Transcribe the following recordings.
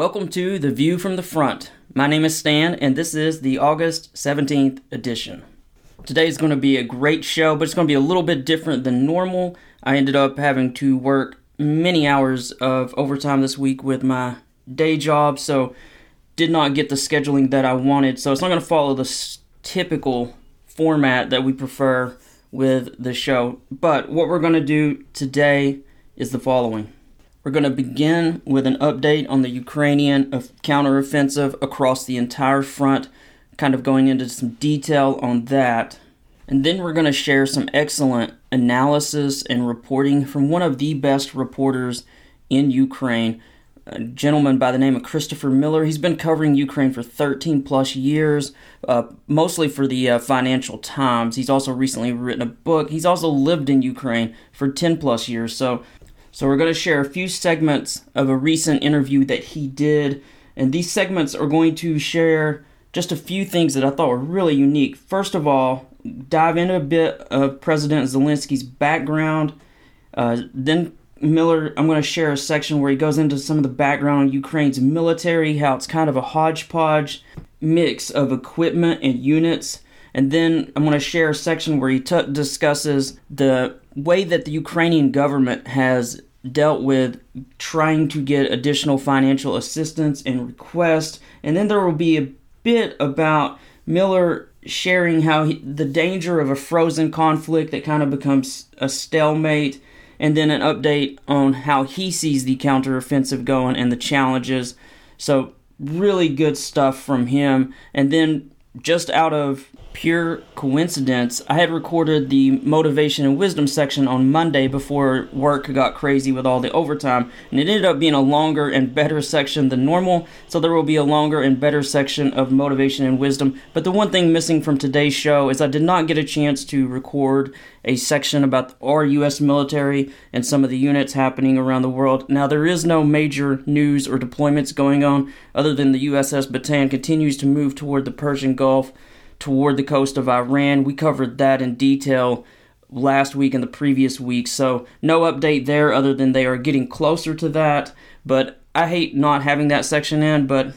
Welcome to The View from the Front. My name is Stan, and this is the August 17th edition. Today is going to be a great show, but it's going to be a little bit different than normal. I ended up having to work many hours of overtime this week with my day job, so did not get the scheduling that I wanted. So it's not going to follow the typical format that we prefer with the show. But what we're going to do today is the following. We're going to begin with an update on the Ukrainian counteroffensive across the entire front, kind of going into some detail on that. And then we're going to share some excellent analysis and reporting from one of the best reporters in Ukraine, a gentleman by the name of Christopher Miller. He's been covering Ukraine for 13 plus years, uh, mostly for the uh, Financial Times. He's also recently written a book. He's also lived in Ukraine for 10 plus years. So, so we're going to share a few segments of a recent interview that he did, and these segments are going to share just a few things that I thought were really unique. First of all, dive into a bit of President Zelensky's background. Uh, then Miller, I'm going to share a section where he goes into some of the background on Ukraine's military, how it's kind of a hodgepodge mix of equipment and units. And then I'm going to share a section where he t- discusses the way that the Ukrainian government has dealt with trying to get additional financial assistance and request. And then there will be a bit about Miller sharing how he, the danger of a frozen conflict that kind of becomes a stalemate, and then an update on how he sees the counteroffensive going and the challenges. So, really good stuff from him. And then, just out of pure coincidence. I had recorded the motivation and wisdom section on Monday before work got crazy with all the overtime, and it ended up being a longer and better section than normal. So there will be a longer and better section of motivation and wisdom. But the one thing missing from today's show is I did not get a chance to record a section about our U.S. military and some of the units happening around the world. Now, there is no major news or deployments going on other than the USS Bataan continues to move toward the Persian Gulf toward the coast of Iran. We covered that in detail last week and the previous week, so no update there other than they are getting closer to that. But I hate not having that section in, but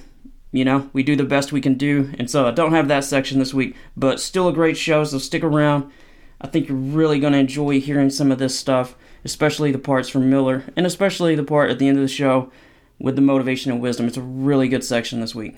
you know, we do the best we can do, and so I don't have that section this week, but still a great show, so stick around. I think you're really going to enjoy hearing some of this stuff, especially the parts from Miller, and especially the part at the end of the show with the motivation and wisdom. It's a really good section this week.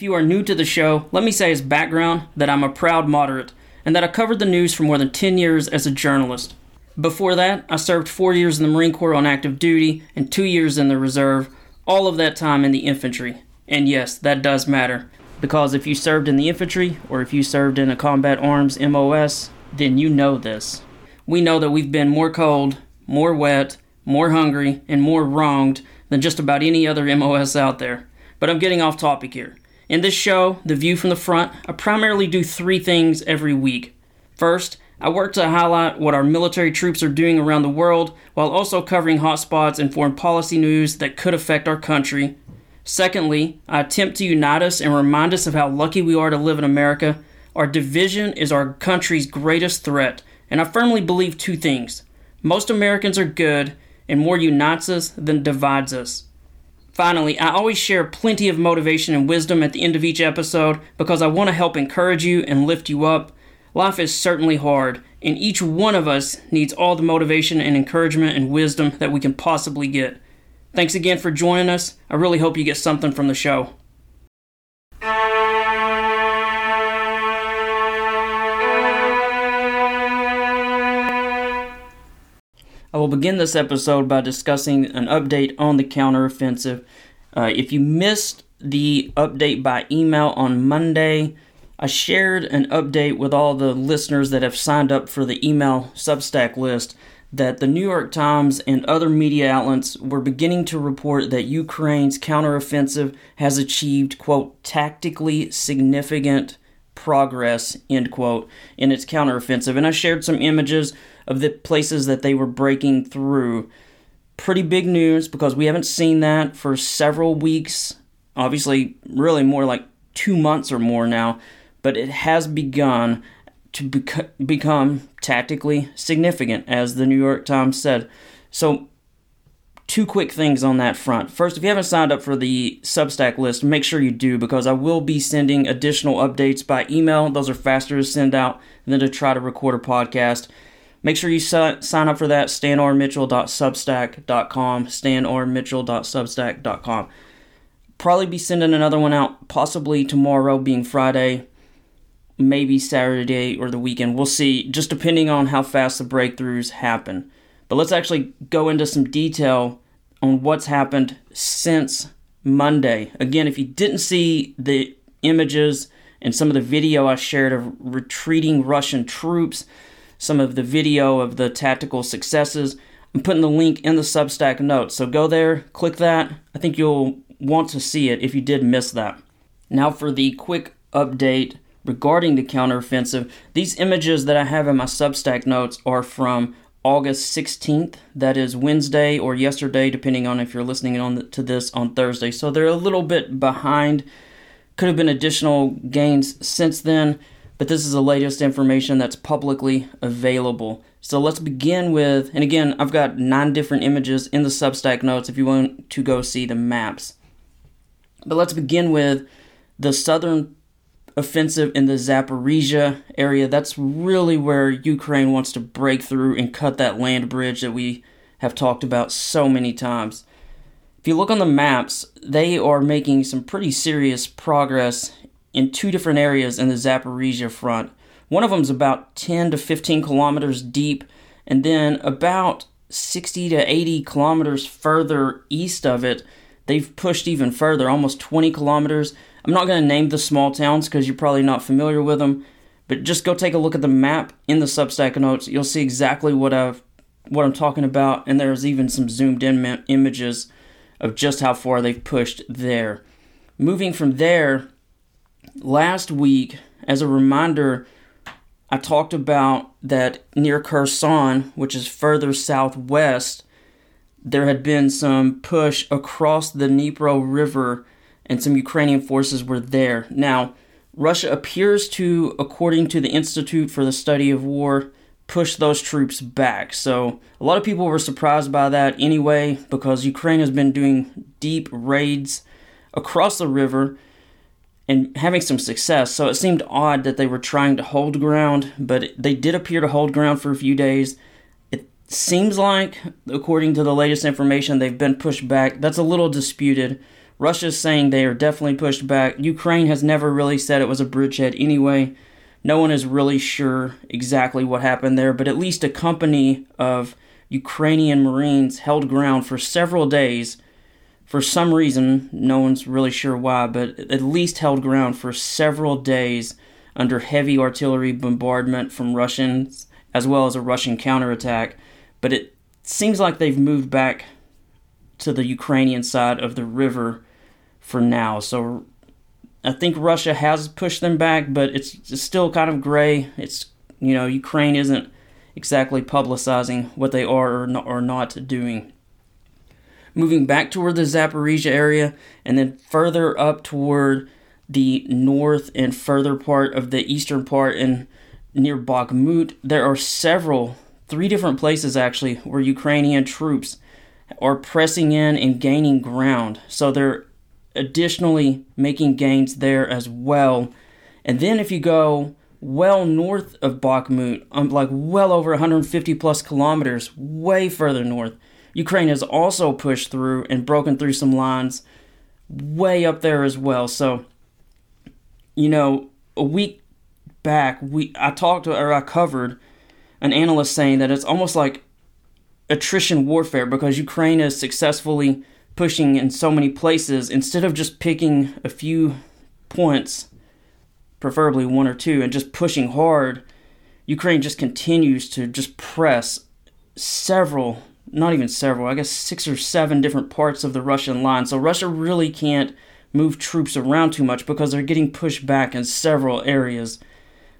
If you are new to the show, let me say as background that I'm a proud moderate and that I covered the news for more than 10 years as a journalist. Before that, I served four years in the Marine Corps on active duty and two years in the reserve, all of that time in the infantry. And yes, that does matter, because if you served in the infantry or if you served in a combat arms MOS, then you know this. We know that we've been more cold, more wet, more hungry, and more wronged than just about any other MOS out there. But I'm getting off topic here. In this show, The View from the Front, I primarily do three things every week. First, I work to highlight what our military troops are doing around the world while also covering hotspots and foreign policy news that could affect our country. Secondly, I attempt to unite us and remind us of how lucky we are to live in America. Our division is our country's greatest threat, and I firmly believe two things. Most Americans are good, and more unites us than divides us. Finally, I always share plenty of motivation and wisdom at the end of each episode because I want to help encourage you and lift you up. Life is certainly hard, and each one of us needs all the motivation and encouragement and wisdom that we can possibly get. Thanks again for joining us. I really hope you get something from the show. Will begin this episode by discussing an update on the counteroffensive. Uh, if you missed the update by email on Monday, I shared an update with all the listeners that have signed up for the email Substack list that the New York Times and other media outlets were beginning to report that Ukraine's counteroffensive has achieved, quote, tactically significant progress, end quote, in its counteroffensive. And I shared some images of the places that they were breaking through. Pretty big news because we haven't seen that for several weeks. Obviously, really more like two months or more now, but it has begun. to bec- become tactically significant, as the New York Times said. So, two quick things on that front. First, if you haven't signed up for the Substack list, make sure you do because I will be sending additional updates by email. Those are faster to send out than to try to record a podcast. Make sure you sign up for that, stanrmitchell.substack.com, stanrmitchell.substack.com. Probably be sending another one out possibly tomorrow, being Friday, maybe Saturday or the weekend. We'll see, just depending on how fast the breakthroughs happen. But let's actually go into some detail on what's happened since Monday. Again, if you didn't see the images and some of the video I shared of retreating Russian troops, some of the video of the tactical successes. I'm putting the link in the Substack notes, so go there, click that. I think you'll want to see it if you did miss that. Now, for the quick update regarding the counteroffensive, these images that I have in my Substack notes are from August 16th. That is Wednesday or yesterday, depending on if you're listening on the, to this on Thursday. So they're a little bit behind. Could have been additional gains since then but this is the latest information that's publicly available. So let's begin with, and again, I've got nine different images in the Substack notes if you want to go see the maps. But let's begin with the southern offensive in the Zaporizhia area. That's really where Ukraine wants to break through and cut that land bridge that we have talked about so many times. If you look on the maps, they are making some pretty serious progress in two different areas in the Zaporizhia front. One of them is about 10 to 15 kilometers deep, and then about 60 to 80 kilometers further east of it, they've pushed even further, almost 20 kilometers. I'm not going to name the small towns because you're probably not familiar with them, but just go take a look at the map in the Substack notes. You'll see exactly what I've what I'm talking about, and there's even some zoomed in images of just how far they've pushed there. Moving from there, last week, as a reminder, I talked about that near Kherson, which is further southwest, there had been some push across the Dnipro River and some Ukrainian forces were there. Now, Russia appears to, according to the Institute for the Study of War, push those troops back. So, a lot of people were surprised by that anyway because Ukraine has been doing deep raids across the river and having some success. So it seemed odd that they were trying to hold ground, but they did appear to hold ground for a few days. It seems like, according to the latest information, they've been pushed back. That's a little disputed. Russia's saying they are definitely pushed back. Ukraine has never really said it was a bridgehead anyway. No one is really sure exactly what happened there, but at least a company of Ukrainian Marines held ground for several days for some reason, no one's really sure why, but at least held ground for several days under heavy artillery bombardment from Russians as well as a Russian counterattack. But it seems like they've moved back to the Ukrainian side of the river for now. So I think Russia has pushed them back, but it's, it's still kind of gray. It's, you know, Ukraine isn't exactly publicizing what they are or not, or not doing moving back toward the Zaporizhia area, and then further up toward the north and further part of the eastern part and near Bakhmut. There are several, three different places actually, where Ukrainian troops are pressing in and gaining ground. So they're additionally making gains there as well. And then if you go well north of Bakhmut, um, like well over 150 plus kilometers, way further north, Ukraine has also pushed through and broken through some lines way up there as well. So, you know, a week back, we I talked or I covered an analyst saying that it's almost like attrition warfare because Ukraine is successfully pushing in so many places instead of just picking a few points, preferably one or two, and just pushing hard. Ukraine just continues to just press several not even several, I guess six or seven different parts of the Russian line. So Russia really can't move troops around too much because they're getting pushed back in several areas,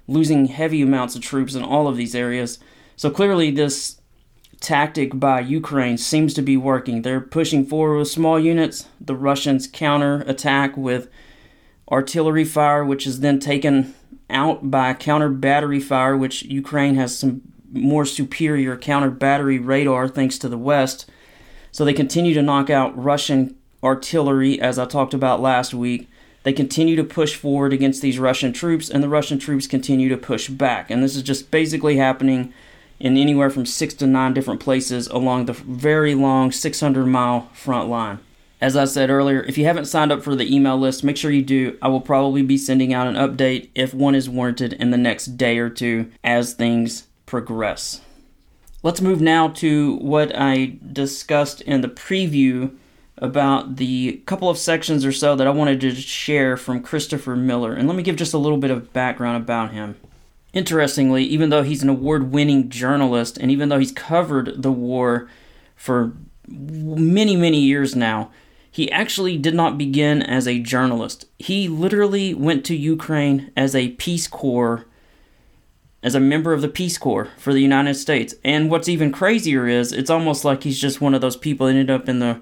losing heavy amounts of troops in all of these areas. So clearly, this tactic by Ukraine seems to be working. They're pushing forward with small units. The Russians counter attack with artillery fire, which is then taken out by counter battery fire, which Ukraine has some more superior counter battery radar thanks to the West. So they continue to knock out Russian artillery, as I talked about last week. They continue to push forward against these Russian troops, and the Russian troops continue to push back. And this is just basically happening in anywhere from six to nine different places along the very long 600 mile front line. As I said earlier, if you haven't signed up for the email list, make sure you do. I will probably be sending out an update if one is warranted in the next day or two as things progress. Let's move now to what I discussed in the preview about the couple of sections or so that I wanted to share from Christopher Miller. And let me give just a little bit of background about him. Interestingly, even though he's an award winning journalist and even though he's covered the war for many, many years now, he actually did not begin as a journalist. He literally went to Ukraine as a Peace Corps, as a member of the Peace Corps for the United States. And what's even crazier is it's almost like he's just one of those people that ended up in the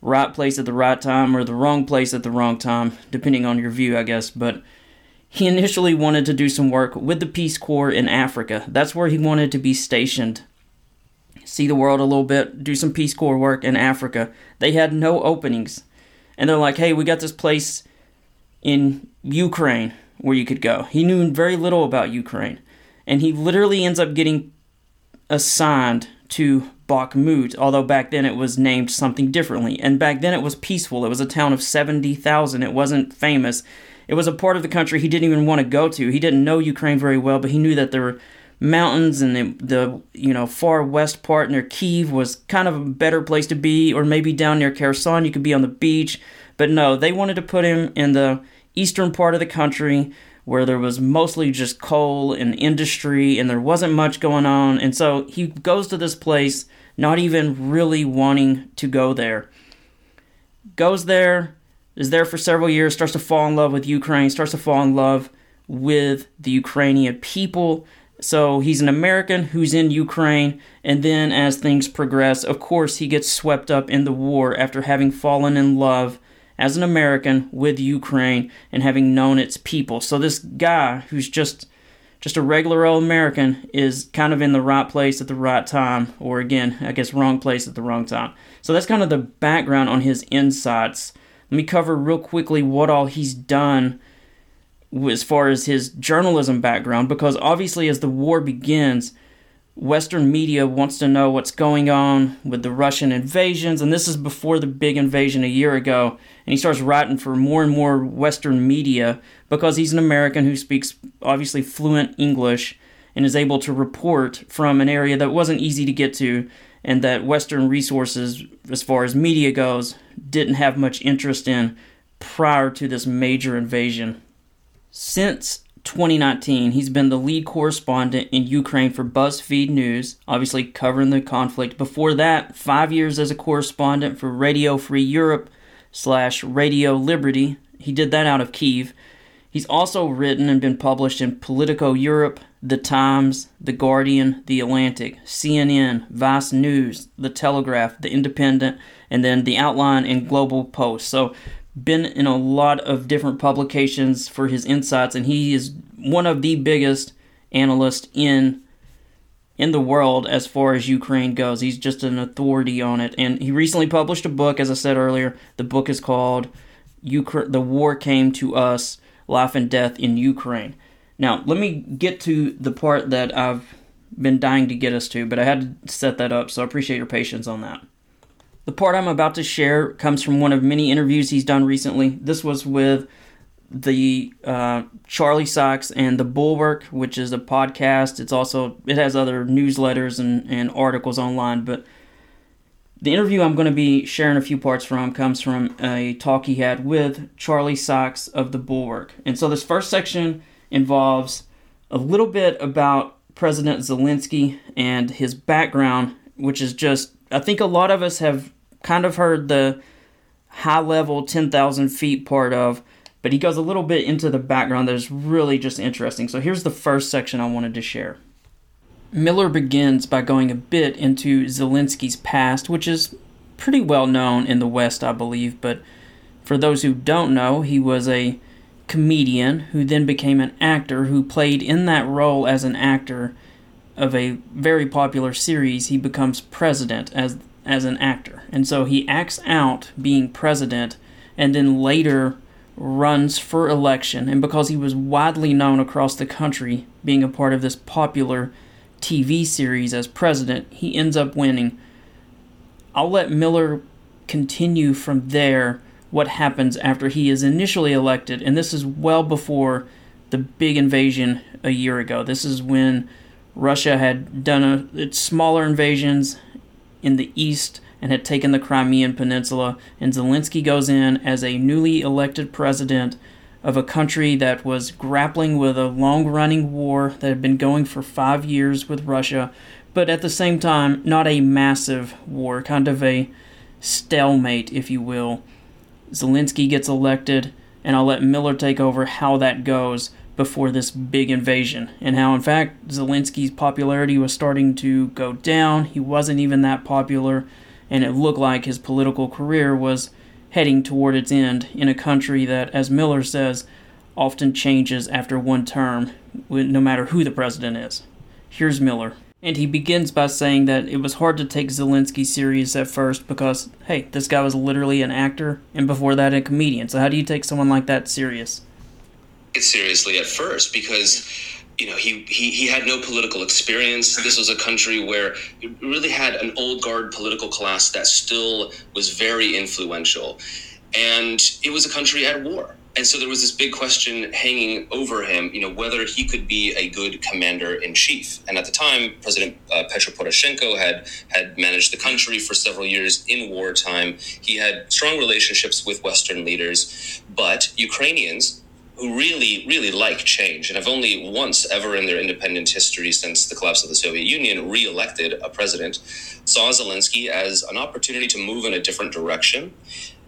right place at the right time or the wrong place at the wrong time, depending on your view, I guess. But he initially wanted to do some work with the Peace Corps in Africa. That's where he wanted to be stationed. See the world a little bit, do some Peace Corps work in Africa. They had no openings. And they're like, hey, we got this place in Ukraine where you could go. He knew very little about Ukraine. And he literally ends up getting assigned to Bakhmut, although back then it was named something differently. And back then it was peaceful. It was a town of 70,000. It wasn't famous. It was a part of the country he didn't even want to go to. He didn't know Ukraine very well, but he knew that there were mountains and the, the you know far west part near Kiev was kind of a better place to be, or maybe down near Kherson you could be on the beach. But no, they wanted to put him in the eastern part of the country where there was mostly just coal and industry and there wasn't much going on. And so he goes to this place not even really wanting to go there. Goes there, is there for several years, starts to fall in love with Ukraine, starts to fall in love with the Ukrainian people. So he's an American who's in Ukraine, and then as things progress, of course, he gets swept up in the war after having fallen in love as an American with Ukraine and having known its people. So this guy who's just just a regular old American is kind of in the right place at the right time, or again, I guess wrong place at the wrong time. So that's kind of the background on his insights let me cover real quickly what all he's done as far as his journalism background, because obviously, as the war begins, Western media wants to know what's going on with the Russian invasions, and this is before the big invasion a year ago. And he starts writing for more and more Western media because he's an American who speaks obviously fluent English and is able to report from an area that wasn't easy to get to and that Western resources, as far as media goes, didn't have much interest in prior to this major invasion. Since 2019, he's been the lead correspondent in Ukraine for BuzzFeed News, obviously covering the conflict. Before that, five years as a correspondent for Radio Free Europe slash Radio Liberty. He did that out of Kiev. He's also written and been published in Politico Europe, The Times, The Guardian, The Atlantic, CNN, Vice News, The Telegraph, The Independent, and then The Outline and Global Post. So, been in a lot of different publications for his insights, and he is one of the biggest analysts in in the world as far as Ukraine goes. He's just an authority on it, and he recently published a book. As I said earlier, the book is called Ukraine "The War Came to Us." life and death in Ukraine. Now, let me get to the part that I've been dying to get us to, but I had to set that up, so I appreciate your patience on that. The part I'm about to share comes from one of many interviews he's done recently. This was with the uh, Charlie Sykes and the Bulwark, which is a podcast. It's also it has other newsletters and, and articles online, but the interview I'm going to be sharing a few parts from comes from a talk he had with Charlie Sykes of the Bulwark. And so this first section involves a little bit about President Zelensky and his background, which is just, I think a lot of us have kind of heard the high level 10,000 feet part of, but he goes a little bit into the background that is really just interesting. So here's the first section I wanted to share. Miller begins by going a bit into Zelensky's past, which is pretty well known in the West, I believe, but for those who don't know, he was a comedian who then became an actor who played in that role as an actor of a very popular series. He becomes president as as an actor, and so he acts out being president, and then later runs for election. And because he was widely known across the country, being a part of this popular TV series as president, he ends up winning. I'll let Miller continue from there what happens after he is initially elected, and this is well before the big invasion a year ago. This is when Russia had done a, its smaller invasions in the east and had taken the Crimean Peninsula, and Zelensky goes in as a newly elected president of a country that was grappling with a long running war that had been going for five years with Russia, but at the same time, not a massive war, kind of a stalemate, if you will. Zelensky gets elected, and I'll let Miller take over how that goes before this big invasion, and how, in fact, Zelensky's popularity was starting to go down. He wasn't even that popular, and it looked like his political career was heading toward its end in a country that, as Miller says, often changes after one term, no matter who the president is. Here's Miller. And he begins by saying that it was hard to take Zelensky serious at first because, hey, this guy was literally an actor and before that a comedian. So how do you take someone like that serious? It seriously at first because you know he, he he had no political experience. This was a country where it really had an old guard political class that still was very influential, and it was a country at war and so there was this big question hanging over him, you know, whether he could be a good commander in chief. And at the time, President uh, Petro Poroshenko had had managed the country for several years in wartime. He had strong relationships with Western leaders, but Ukrainians who really, really like change and have only once ever in their independent history since the collapse of the Soviet Union re-elected a president, saw Zelensky as an opportunity to move in a different direction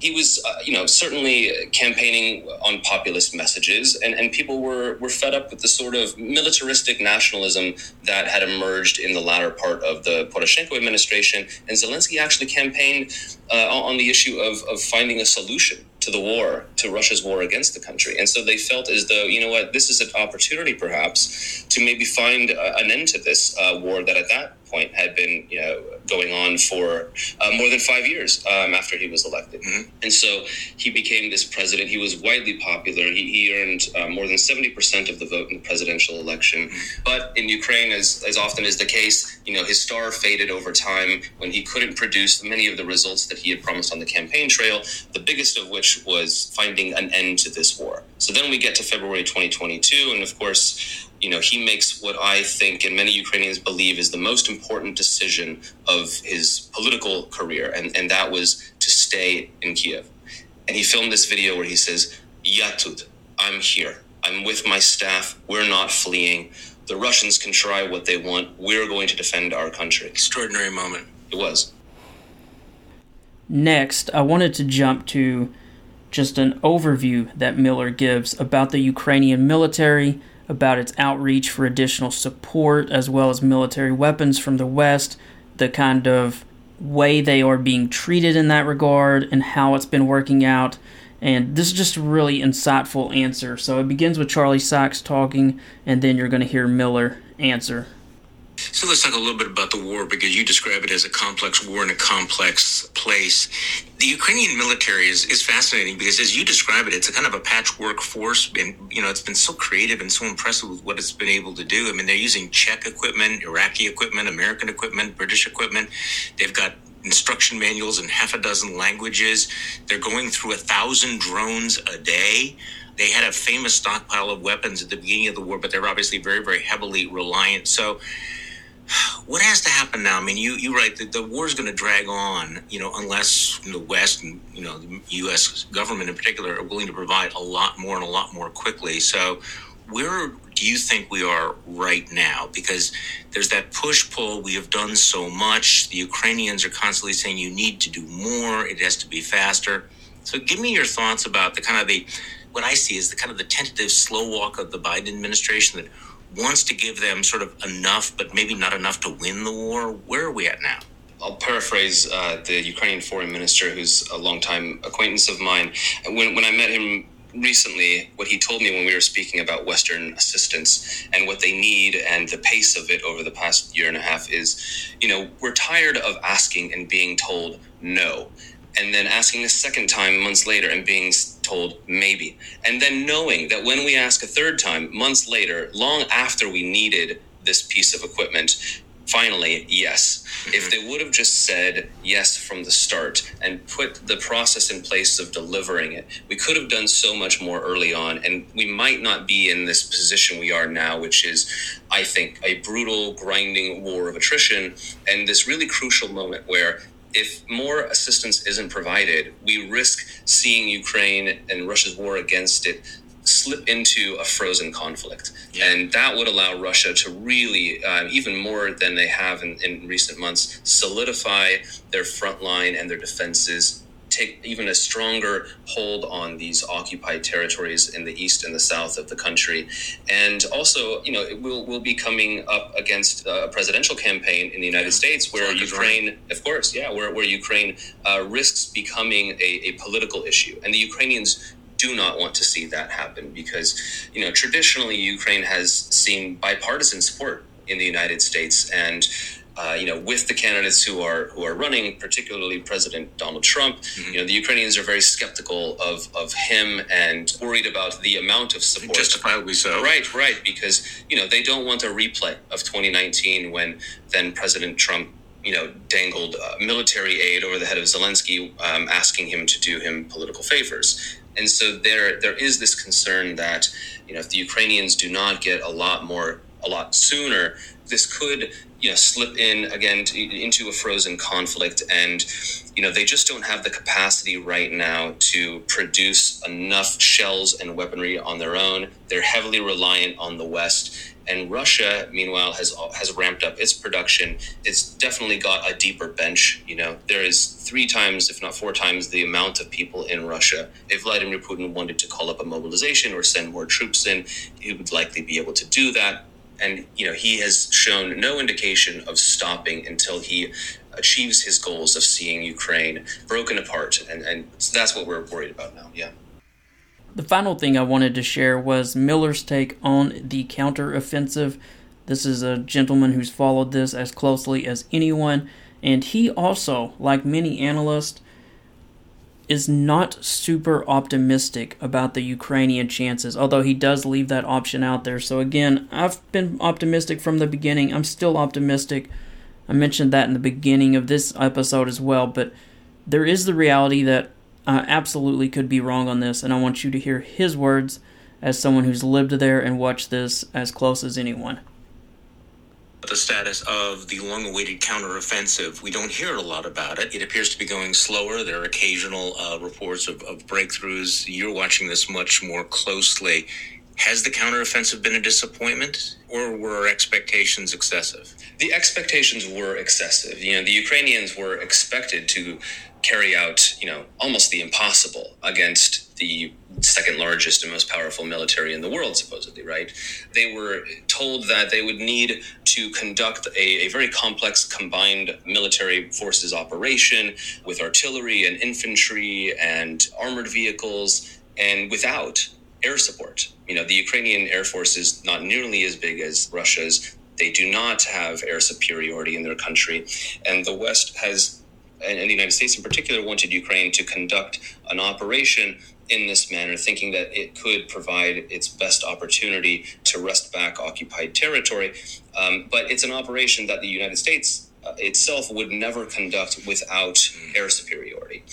he was, uh, you know, certainly campaigning on populist messages, and, and people were, were fed up with the sort of militaristic nationalism that had emerged in the latter part of the Poroshenko administration. And Zelensky actually campaigned uh, on the issue of, of finding a solution to the war, to Russia's war against the country. And so they felt as though, you know what, this is an opportunity perhaps to maybe find uh, an end to this uh, war that at that point had been you know going on for uh, more than five years um, after he was elected, mm-hmm. and so he became this president. He was widely popular. He, he earned uh, more than seventy percent of the vote in the presidential election. Mm-hmm. But in Ukraine, as as often is the case, you know his star faded over time when he couldn't produce many of the results that he had promised on the campaign trail. The biggest of which was finding an end to this war. So then we get to February 2022, and of course you know, he makes what I think and many Ukrainians believe is the most important decision of his political career, and, and that was to stay in Kiev. And he filmed this video where he says, Yatud, I'm here. I'm with my staff. We're not fleeing. The Russians can try what they want. We're going to defend our country. Extraordinary moment. It was. Next, I wanted to jump to just an overview that Miller gives about the Ukrainian military about its outreach for additional support as well as military weapons from the West, the kind of way they are being treated in that regard, and how it's been working out. And this is just a really insightful answer. So it begins with Charlie Sykes talking, and then you're going to hear Miller answer. So let's talk a little bit about the war because you describe it as a complex war in a complex place. The Ukrainian military is, is fascinating because as you describe it, it's a kind of a patchwork force and you know it's been so creative and so impressive with what it's been able to do. I mean they're using Czech equipment, Iraqi equipment, American equipment, British equipment. They've got instruction manuals in half a dozen languages. They're going through a thousand drones a day. They had a famous stockpile of weapons at the beginning of the war, but they're obviously very, very heavily reliant. So what has to happen now? I mean, you you write that the war is going to drag on, you know, unless the West and you know the U.S. government in particular are willing to provide a lot more and a lot more quickly. So, where do you think we are right now? Because there's that push pull. We have done so much. The Ukrainians are constantly saying you need to do more. It has to be faster. So, give me your thoughts about the kind of the what I see is the kind of the tentative slow walk of the Biden administration that wants to give them sort of enough, but maybe not enough to win the war. Where are we at now? I'll paraphrase uh, the Ukrainian foreign minister, who's a longtime acquaintance of mine. When, when I met him recently what he told me when we were speaking about Western assistance and what they need and the pace of it over the past year and a half is, you know, we're tired of asking and being told no. And then asking a second time months later and being told maybe. And then knowing that when we ask a third time months later, long after we needed this piece of equipment, finally, yes. Mm-hmm. If they would have just said yes from the start and put the process in place of delivering it, we could have done so much more early on. And we might not be in this position we are now, which is, I think, a brutal, grinding war of attrition and this really crucial moment where if more assistance isn't provided, we risk seeing Ukraine and Russia's war against it slip into a frozen conflict. Yeah. And that would allow Russia to really, uh, even more than they have in, in recent months, solidify their front line and their defenses take even a stronger hold on these occupied territories in the east and the south of the country. And also, you know, it will, we'll be coming up against a presidential campaign in the United States where Ukraine, of course, yeah, where, where Ukraine uh, risks becoming a, a political issue. And the Ukrainians do not want to see that happen because, you know, traditionally Ukraine has seen bipartisan support in the United States and uh, you know, with the candidates who are who are running, particularly President Donald Trump, mm-hmm. you know, the Ukrainians are very skeptical of of him and worried about the amount of support. Justifiably so. Right, right, because you know they don't want a replay of 2019 when then President Trump you know, dangled uh, military aid over the head of Zelensky, um, asking him to do him political favors. And so there there is this concern that you know if the Ukrainians do not get a lot more a lot sooner, this could you know slip in again to, into a frozen conflict and you know they just don't have the capacity right now to produce enough shells and weaponry on their own they're heavily reliant on the west and Russia, meanwhile, has has ramped up its production. It's definitely got a deeper bench. You know, there is three times, if not four times, the amount of people in Russia. If Vladimir Putin wanted to call up a mobilization or send more troops in, he would likely be able to do that. And you know, he has shown no indication of stopping until he achieves his goals of seeing Ukraine broken apart, and and so that's what we're worried about now. Yeah. The final thing I wanted to share was Miller's take on the counteroffensive. This is a gentleman who's followed this as closely as anyone, and he also, like many analysts, is not super optimistic about the Ukrainian chances, although he does leave that option out there. So, again, I've been optimistic from the beginning. I'm still optimistic. I mentioned that in the beginning of this episode as well, but there is the reality that I absolutely could be wrong on this, and I want you to hear his words as someone who's lived there and watched this as close as anyone. The status of the long awaited counteroffensive. We don't hear a lot about it. It appears to be going slower. There are occasional uh, reports of, of breakthroughs. You're watching this much more closely. Has the counteroffensive been a disappointment, or were our expectations excessive? The expectations were excessive. You know, the Ukrainians were expected to carry out, you know, almost the impossible against the second largest and most powerful military in the world, supposedly, right? They were told that they would need to conduct a, a, very complex combined military forces operation with artillery and infantry and armored vehicles and without air support. You know, the Ukrainian Air Force is not nearly as big as Russia's. They do not have air superiority in their country. And the West has and, the United States in particular wanted Ukraine to conduct an operation in this manner, thinking that it could provide its best opportunity to wrest back occupied territory. Um, but it's an operation that the United States uh, itself would never conduct without mm. air superiority.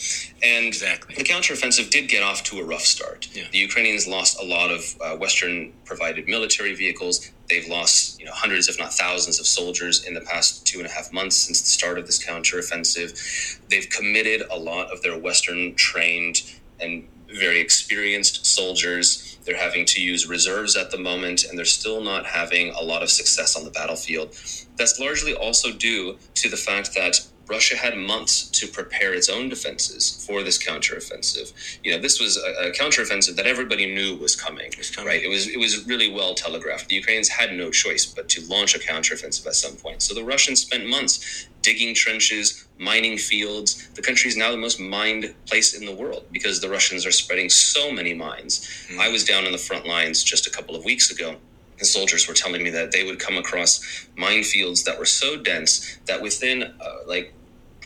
And exactly. the counteroffensive did get off to a rough start. Yeah. The Ukrainians lost a lot of uh, Western provided military vehicles. They've lost you know, hundreds, if not thousands, of soldiers in the past two and a half months since the start of this counteroffensive. They've committed a lot of their Western trained and very experienced soldiers. They're having to use reserves at the moment, and they're still not having a lot of success on the battlefield. That's largely also due to the fact that Russia had months to prepare its own defenses for this counteroffensive. You know, this was a, a counteroffensive that everybody knew was coming, coming, Right? It was it was really well telegraphed. The Ukrainians had no choice but to launch a counteroffensive at some point. So the Russians spent months digging trenches, mining fields. The country is now the most mined place in the world because the Russians are spreading so many mines. Mm. I was down in the front lines just a couple of weeks ago and soldiers were telling me that they would come across minefields that were so dense that within uh, like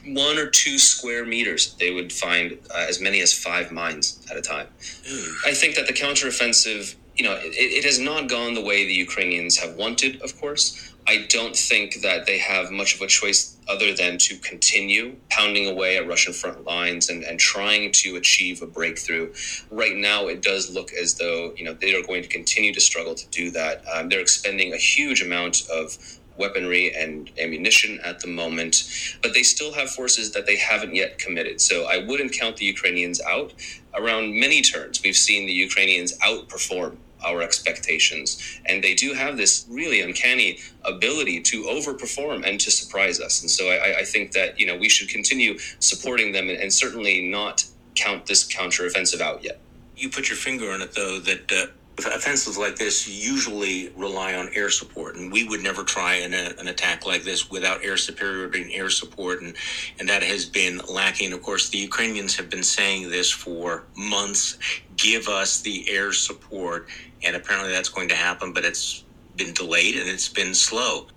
one or two square meters, they would find uh, as many as five mines at a time. Mm. I think that the counteroffensive, you know, it, it, has not gone the way the Ukrainians have wanted, of course. I don't think that they have much of a choice other than to continue pounding away at Russian front lines and, and trying to achieve a breakthrough. Right now, it does look as though you know they are going to continue to struggle to do that. Um, they're expending a huge amount of weaponry and ammunition at the moment, but they still have forces that they haven't yet committed. So I wouldn't count the Ukrainians out. Around many turns, we've seen the Ukrainians outperform our expectations. And they do have this really uncanny ability to overperform and to surprise us. And so I, I think that, you know, we should continue supporting them and, and certainly not count this counteroffensive out yet. You put your finger on it, though, that uh, offensives like this usually rely on air support, and we would never try an, uh, an, attack like this without air superiority and air support, and and that has been lacking. Of course, the Ukrainians have been saying this for months: "Give us the air support," and apparently that's going to happen, but it's been delayed and it's been slow.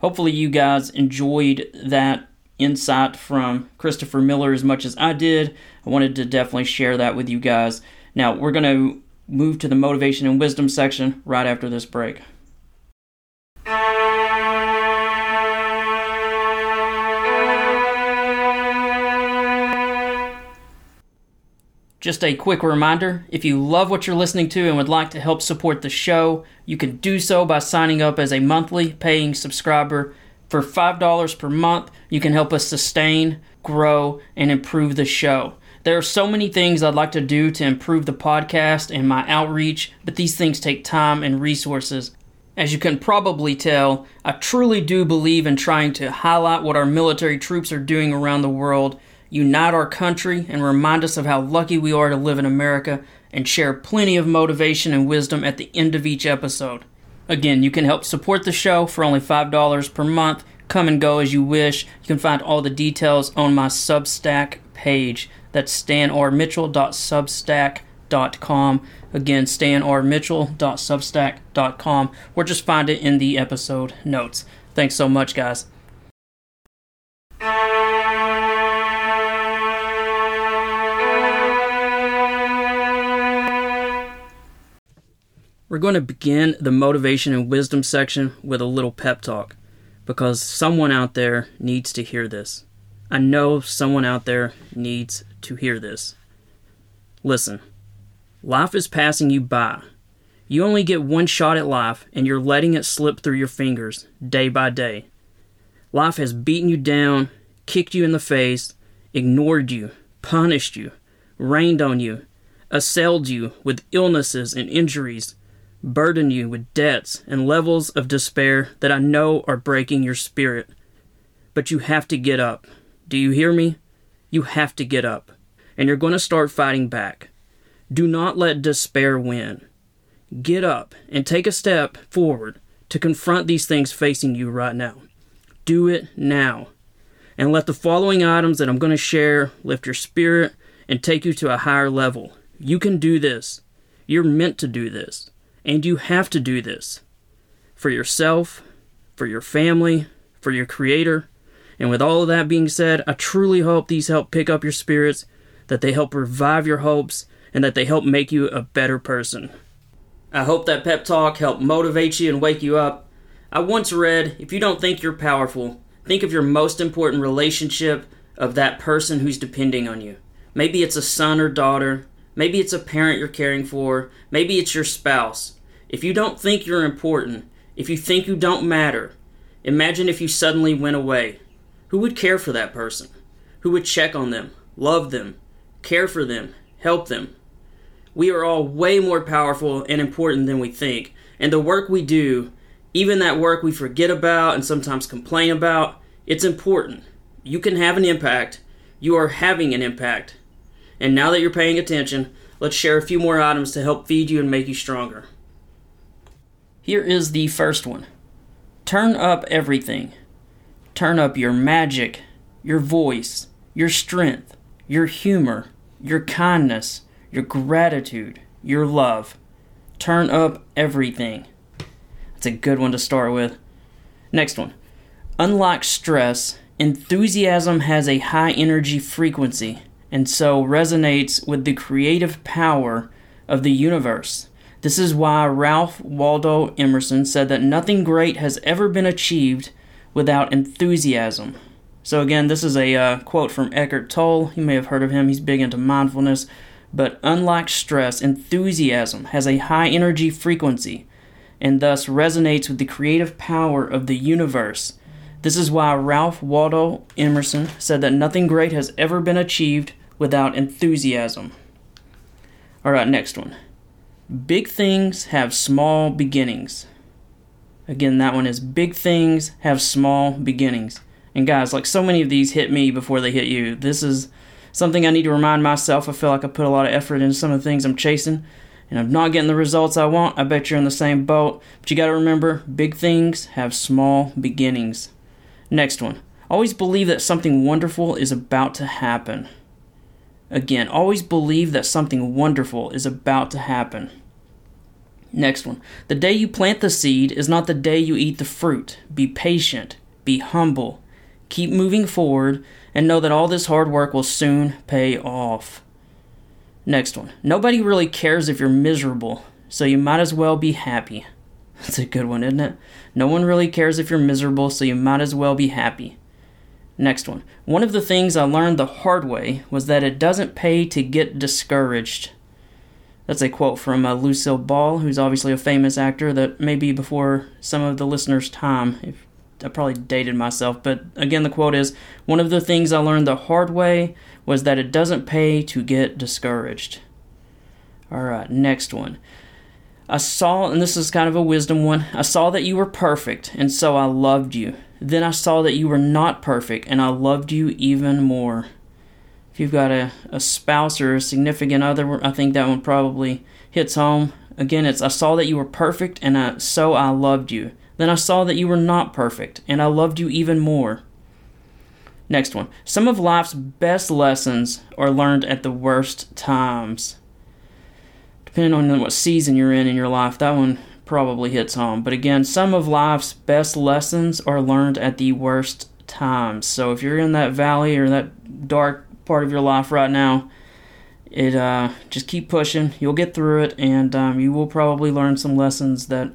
Hopefully, you guys enjoyed that insight from Christopher Miller as much as I did. I wanted to definitely share that with you guys. Now, we're going to move to the motivation and wisdom section right after this break. Just a quick reminder if you love what you're listening to and would like to help support the show, you can do so by signing up as a monthly paying subscriber. For $5 per month, you can help us sustain, grow, and improve the show. There are so many things I'd like to do to improve the podcast and my outreach, but these things take time and resources. As you can probably tell, I truly do believe in trying to highlight what our military troops are doing around the world, unite our country, and remind us of how lucky we are to live in America, and share plenty of motivation and wisdom at the end of each episode. Again, you can help support the show for only $5 per month. Come and go as you wish. You can find all the details on my Substack page. That's stanrmitchell.substack.com. Again, stanrmitchell.substack.com, or just find it in the episode notes. Thanks so much, guys. We're going to begin the motivation and wisdom section with a little pep talk because someone out there needs to hear this. I know someone out there needs to hear this. Listen, life is passing you by. You only get one shot at life, and you're letting it slip through your fingers day by day. Life has beaten you down, kicked you in the face, ignored you, punished you, rained on you, assailed you with illnesses and injuries, burdened you with debts and levels of despair that I know are breaking your spirit. But you have to get up. Do you hear me? You have to get up. And you're going to start fighting back. Do not let despair win. Get up and take a step forward to confront these things facing you right now. Do it now. And let the following items that I'm going to share lift your spirit and take you to a higher level. You can do this. You're meant to do this. And you have to do this for yourself, for your family, for your creator, and with all of that being said, I truly hope these help pick up your spirits, that they help revive your hopes, and that they help make you a better person. I hope that pep talk helped motivate you and wake you up. I once read if you don't think you're powerful, think of your most important relationship of that person who's depending on you. Maybe it's a son or daughter, maybe it's a parent you're caring for, maybe it's your spouse. If you don't think you're important, if you think you don't matter, imagine if you suddenly went away. Who would care for that person? Who would check on them, love them, care for them, help them? We are all way more powerful and important than we think. And the work we do, even that work we forget about and sometimes complain about, it's important. You can have an impact. You are having an impact. And now that you're paying attention, let's share a few more items to help feed you and make you stronger. Here is the first one Turn up everything. Turn up your magic, your voice, your strength, your humor, your kindness, your gratitude, your love. Turn up everything. That's a good one to start with. Next one. Unlike stress, enthusiasm has a high energy frequency and so resonates with the creative power of the universe. This is why Ralph Waldo Emerson said that nothing great has ever been achieved without enthusiasm. So, again, this is a uh, quote from Eckhart Tolle. You may have heard of him, he's big into mindfulness. But unlike stress, enthusiasm has a high energy frequency and thus resonates with the creative power of the universe. This is why Ralph Waldo Emerson said that nothing great has ever been achieved without enthusiasm. All right, next one. Big things have small beginnings. Again, that one is big things have small beginnings. And guys, like so many of these hit me before they hit you. This is something I need to remind myself. I feel like I put a lot of effort into some of the things I'm chasing, and I'm not getting the results I want. I bet you're in the same boat. But you got to remember big things have small beginnings. Next one. Always believe that something wonderful is about to happen. Again, always believe that something wonderful is about to happen. Next one. The day you plant the seed is not the day you eat the fruit. Be patient, be humble, keep moving forward, and know that all this hard work will soon pay off. Next one. Nobody really cares if you're miserable, so you might as well be happy. That's a good one, isn't it? No one really cares if you're miserable, so you might as well be happy. Next one. One of the things I learned the hard way was that it doesn't pay to get discouraged. That's a quote from uh, Lucille Ball, who's obviously a famous actor that may be before some of the listeners' time. If I probably dated myself, but again, the quote is One of the things I learned the hard way was that it doesn't pay to get discouraged. All right, next one. I saw, and this is kind of a wisdom one I saw that you were perfect, and so I loved you. Then I saw that you were not perfect, and I loved you even more if you've got a, a spouse or a significant other, I think that one probably hits home. Again, it's I saw that you were perfect, and I, so I loved you. Then I saw that you were not perfect, and I loved you even more. Next one. Some of life's best lessons are learned at the worst times. Depending on what season you're in in your life, that one probably hits home. But again, some of life's best lessons are learned at the worst times. So if you're in that valley or that dark part of your life right now, it uh, just keep pushing. You'll get through it, and um, you will probably learn some lessons that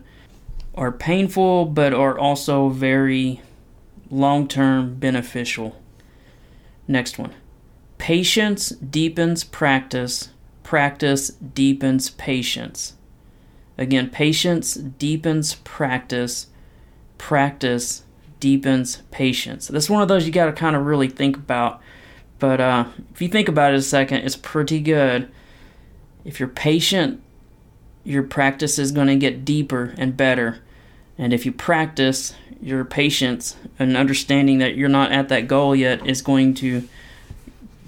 are painful, but are also very long-term beneficial. Next one. Patience deepens practice. Practice deepens patience. Again, patience deepens practice. Practice deepens patience. That's one of those you got to kind of really think about but uh, if you think about it a second, it's pretty good. If you're patient, your practice is going to get deeper and better. And if you practice, your patience and understanding that you're not at that goal yet is going to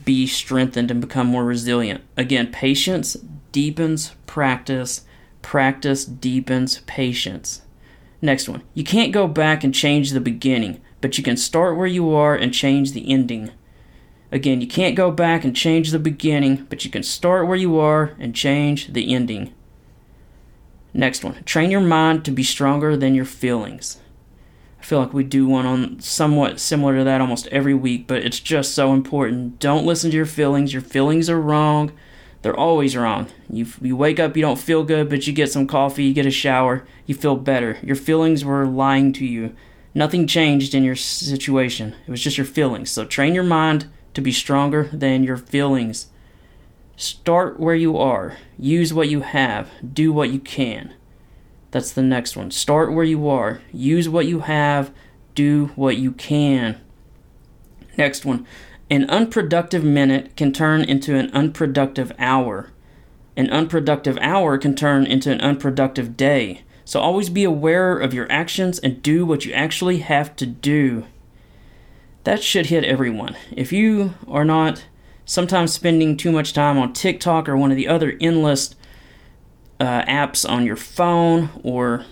be strengthened and become more resilient. Again, patience deepens practice, practice deepens patience. Next one. You can't go back and change the beginning, but you can start where you are and change the ending. Again, you can't go back and change the beginning, but you can start where you are and change the ending. Next one train your mind to be stronger than your feelings. I feel like we do one on somewhat similar to that almost every week, but it's just so important. Don't listen to your feelings. Your feelings are wrong. They're always wrong. You, you wake up, you don't feel good, but you get some coffee, you get a shower, you feel better. Your feelings were lying to you. Nothing changed in your situation. It was just your feelings. So train your mind to be stronger than your feelings. Start where you are. Use what you have. Do what you can. That's the next one. Start where you are. Use what you have. Do what you can. Next one. An unproductive minute can turn into an unproductive hour. An unproductive hour can turn into an unproductive day. So always be aware of your actions and do what you actually have to do. That should hit everyone. If you are not sometimes spending too much time on TikTok or one of the other endless uh, apps on your phone or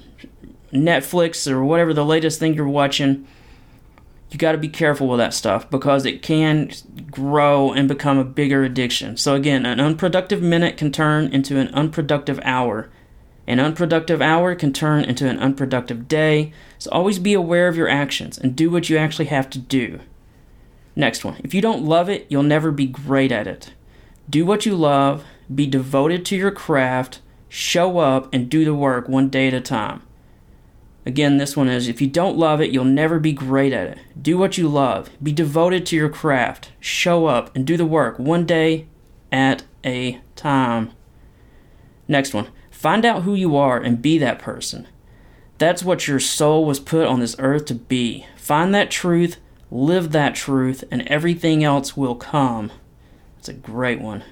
Netflix or whatever the latest thing you're watching, you got to be careful with that stuff because it can grow and become a bigger addiction. So, again, an unproductive minute can turn into an unproductive hour. An unproductive hour can turn into an unproductive day. So, always be aware of your actions and do what you actually have to do. Next one. If you don't love it, you'll never be great at it. Do what you love, be devoted to your craft, show up, and do the work one day at a time. Again, this one is if you don't love it, you'll never be great at it. Do what you love, be devoted to your craft, show up, and do the work one day at a time. Next one find out who you are and be that person. That's what your soul was put on this earth to be. Find that truth, live that truth, and everything else will come. That's a great one.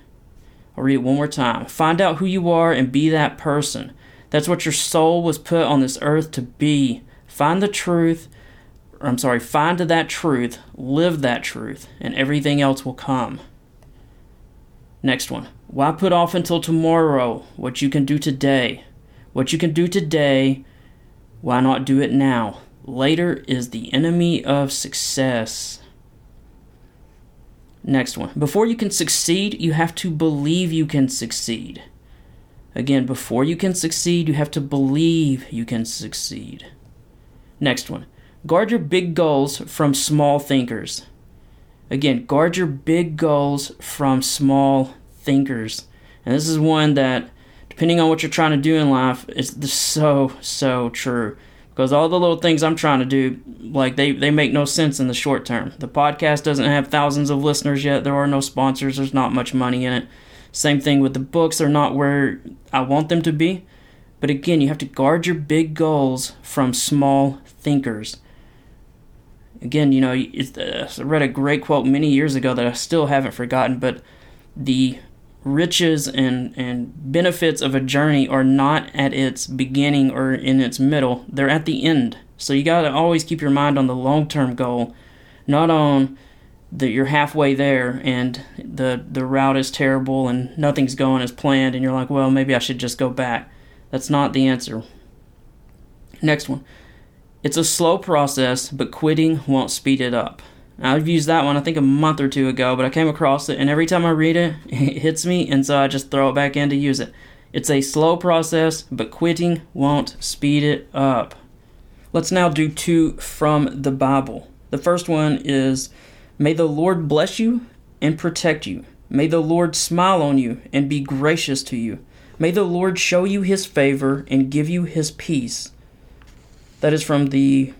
I'll read it one more time. Find out who you are and be that person. That's what your soul was put on this earth to be. Find the truth, I'm sorry, find that truth, live that truth, and everything else will come. Next one. Why put off until tomorrow what you can do today? What you can do today, why not do it now? Later is the enemy of success. Next one. Before you can succeed, you have to believe you can succeed. Again, before you can succeed, you have to believe you can succeed. Next one. Guard your big goals from small thinkers. Again, guard your big goals from small thinkers. And this is one that, depending on what you're trying to do in life, is so, so true. Because all the little things I'm trying to do, like they, they make no sense in the short term. The podcast doesn't have thousands of listeners yet. There are no sponsors. There's not much money in it. Same thing with the books, they're not where I want them to be. But again, you have to guard your big goals from small thinkers. Again, you know, uh, I read a great quote many years ago that I still haven't forgotten, but the riches and, and benefits of a journey are not at its beginning or in its middle, they're at the end. So you got to always keep your mind on the long term goal, not on that you're halfway there and the the route is terrible and nothing's going as planned and you're like, well, maybe I should just go back. That's not the answer. Next one. It's a slow process, but quitting won't speed it up. I've used that one I think a month or two ago, but I came across it and every time I read it, it hits me and so I just throw it back in to use it. It's a slow process, but quitting won't speed it up. Let's now do two from the Bible. The first one is May the Lord bless you and protect you. May the Lord smile on you and be gracious to you. May the Lord show you his favor and give you his peace. That is from the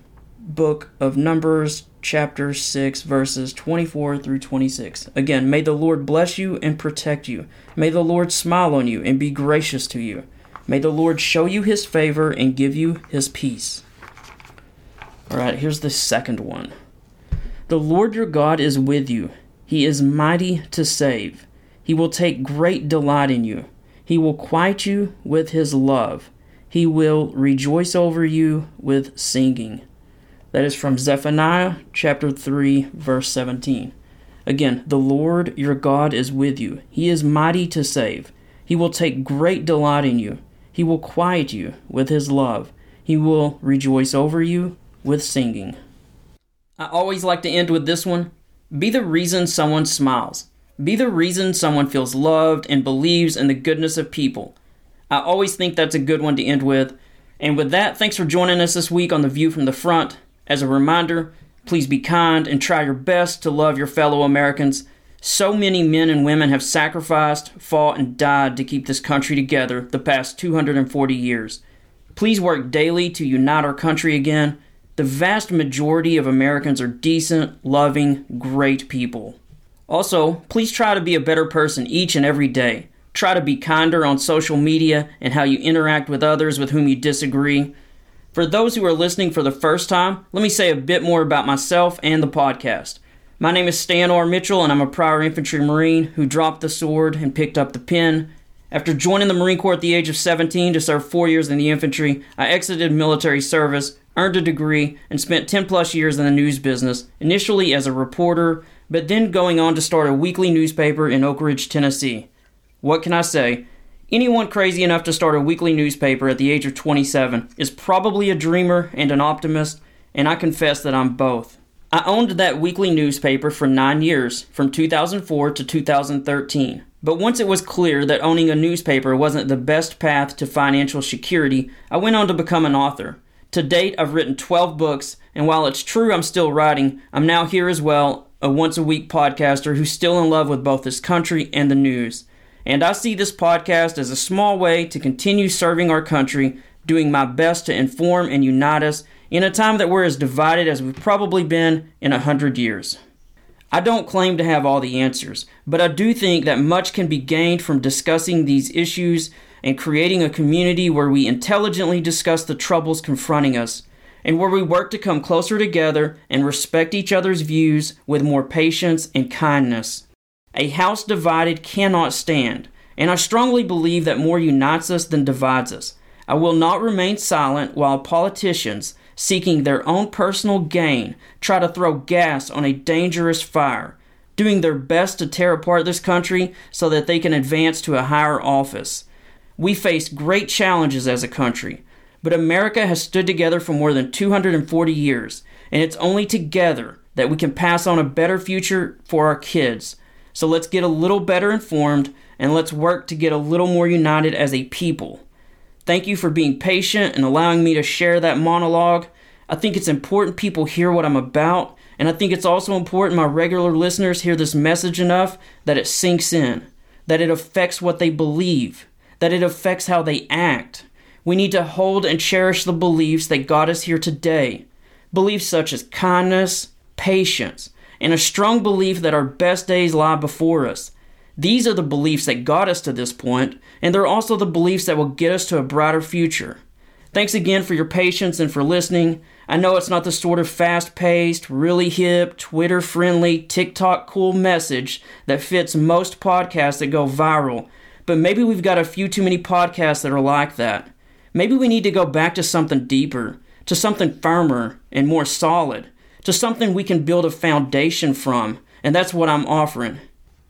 book of Numbers, chapter 6, verses 24 through 26. Again, may the Lord bless you and protect you. May the Lord smile on you and be gracious to you. May the Lord show you his favor and give you his peace. All right, here's the second one. The Lord your God is with you. He is mighty to save. He will take great delight in you. He will quiet you with his love. He will rejoice over you with singing. That is from Zephaniah chapter 3 verse 17. Again, the Lord your God is with you. He is mighty to save. He will take great delight in you. He will quiet you with his love. He will rejoice over you with singing. I always like to end with this one Be the reason someone smiles. Be the reason someone feels loved and believes in the goodness of people. I always think that's a good one to end with. And with that, thanks for joining us this week on The View from the Front. As a reminder, please be kind and try your best to love your fellow Americans. So many men and women have sacrificed, fought, and died to keep this country together the past 240 years. Please work daily to unite our country again the vast majority of Americans are decent, loving, great people. Also, please try to be a better person each and every day. Try to be kinder on social media and how you interact with others with whom you disagree. For those who are listening for the first time, let me say a bit more about myself and the podcast. My name is Stan R. Mitchell, and I'm a prior infantry Marine who dropped the sword and picked up the pen. After joining the Marine Corps at the age of 17 to serve four years in the infantry, I exited military service earned a degree, and spent 10 plus years in the news business, initially as a reporter, but then going on to start a weekly newspaper in Oak Ridge, Tennessee. What can I say? Anyone crazy enough to start a weekly newspaper at the age of 27 is probably a dreamer and an optimist, and I confess that I'm both. I owned that weekly newspaper for nine years, from 2004 to 2013. But once it was clear that owning a newspaper wasn't the best path to financial security, I went on to become an author. To date, I've written 12 books, and while it's true I'm still writing, I'm now here as well, a once a week podcaster who's still in love with both this country and the news. And I see this podcast as a small way to continue serving our country, doing my best to inform and unite us in a time that we're as divided as we've probably been in a hundred years. I don't claim to have all the answers, but I do think that much can be gained from discussing these issues and creating a community where we intelligently discuss the troubles confronting us and where we work to come closer together and respect each other's views with more patience and kindness. A house divided cannot stand, and I strongly believe that more unites us than divides us. I will not remain silent while politicians, seeking their own personal gain, try to throw gas on a dangerous fire, doing their best to tear apart this country so that they can advance to a higher office. We face great challenges as a country, but America has stood together for more than 240 years, and it's only together that we can pass on a better future for our kids. So let's get a little better informed and let's work to get a little more united as a people. Thank you for being patient and allowing me to share that monologue. I think it's important people hear what I'm about, and I think it's also important my regular listeners hear this message enough that it sinks in, that it affects what they believe, that it affects how they act. We need to hold and cherish the beliefs that got us here today. Beliefs such as kindness, patience, and a strong belief that our best days lie before us. These are the beliefs that got us to this point, and they're also the beliefs that will get us to a brighter future. Thanks again for your patience and for listening. I know it's not the sort of fast paced, really hip, Twitter friendly, TikTok cool message that fits most podcasts that go viral, but maybe we've got a few too many podcasts that are like that. Maybe we need to go back to something deeper, to something firmer and more solid to something we can build a foundation from, and that's what I'm offering.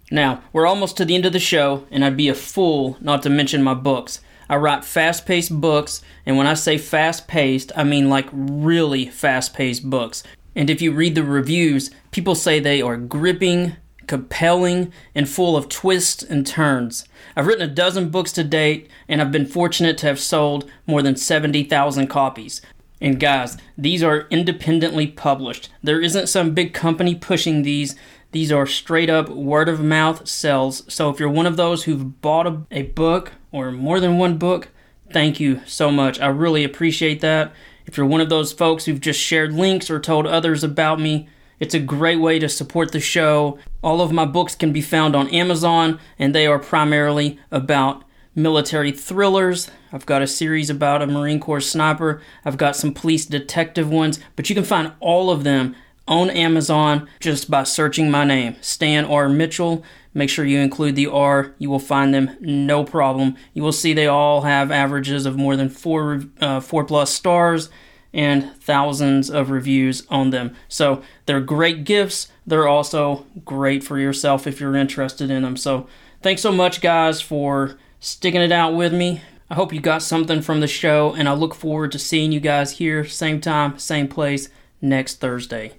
Now, we're almost to the end of the show, and I'd be a fool not to mention my books. I write fast paced books, and when I say fast paced, I mean like really fast paced books. And if you read the reviews, people say they are gripping, compelling, and full of twists and turns. I've written a dozen books to date, and I've been fortunate to have sold more than 70,000 copies. And guys, these are independently published. There isn't some big company pushing these. These are straight up word of mouth sales. So if you're one of those who've bought a, a book or more than one book, thank you so much. I really appreciate that. If you're one of those folks who've just shared links or told others about me, it's a great way to support the show. All of my books can be found on Amazon, and they are primarily about military thrillers. I've got a series about a Marine Corps sniper. I've got some police detective ones, but you can find all of them on Amazon just by searching my name, Stan R. Mitchell. Make sure you include the R. You will find them no problem. You will see they all have averages of more than four uh, four plus stars and thousands of reviews on them. So they're great gifts. They're also great for yourself if you're interested in them. So thanks so much, guys, for sticking it out with me. I hope you got something from the show, and I look forward to seeing you guys here, same time, same place, next Thursday.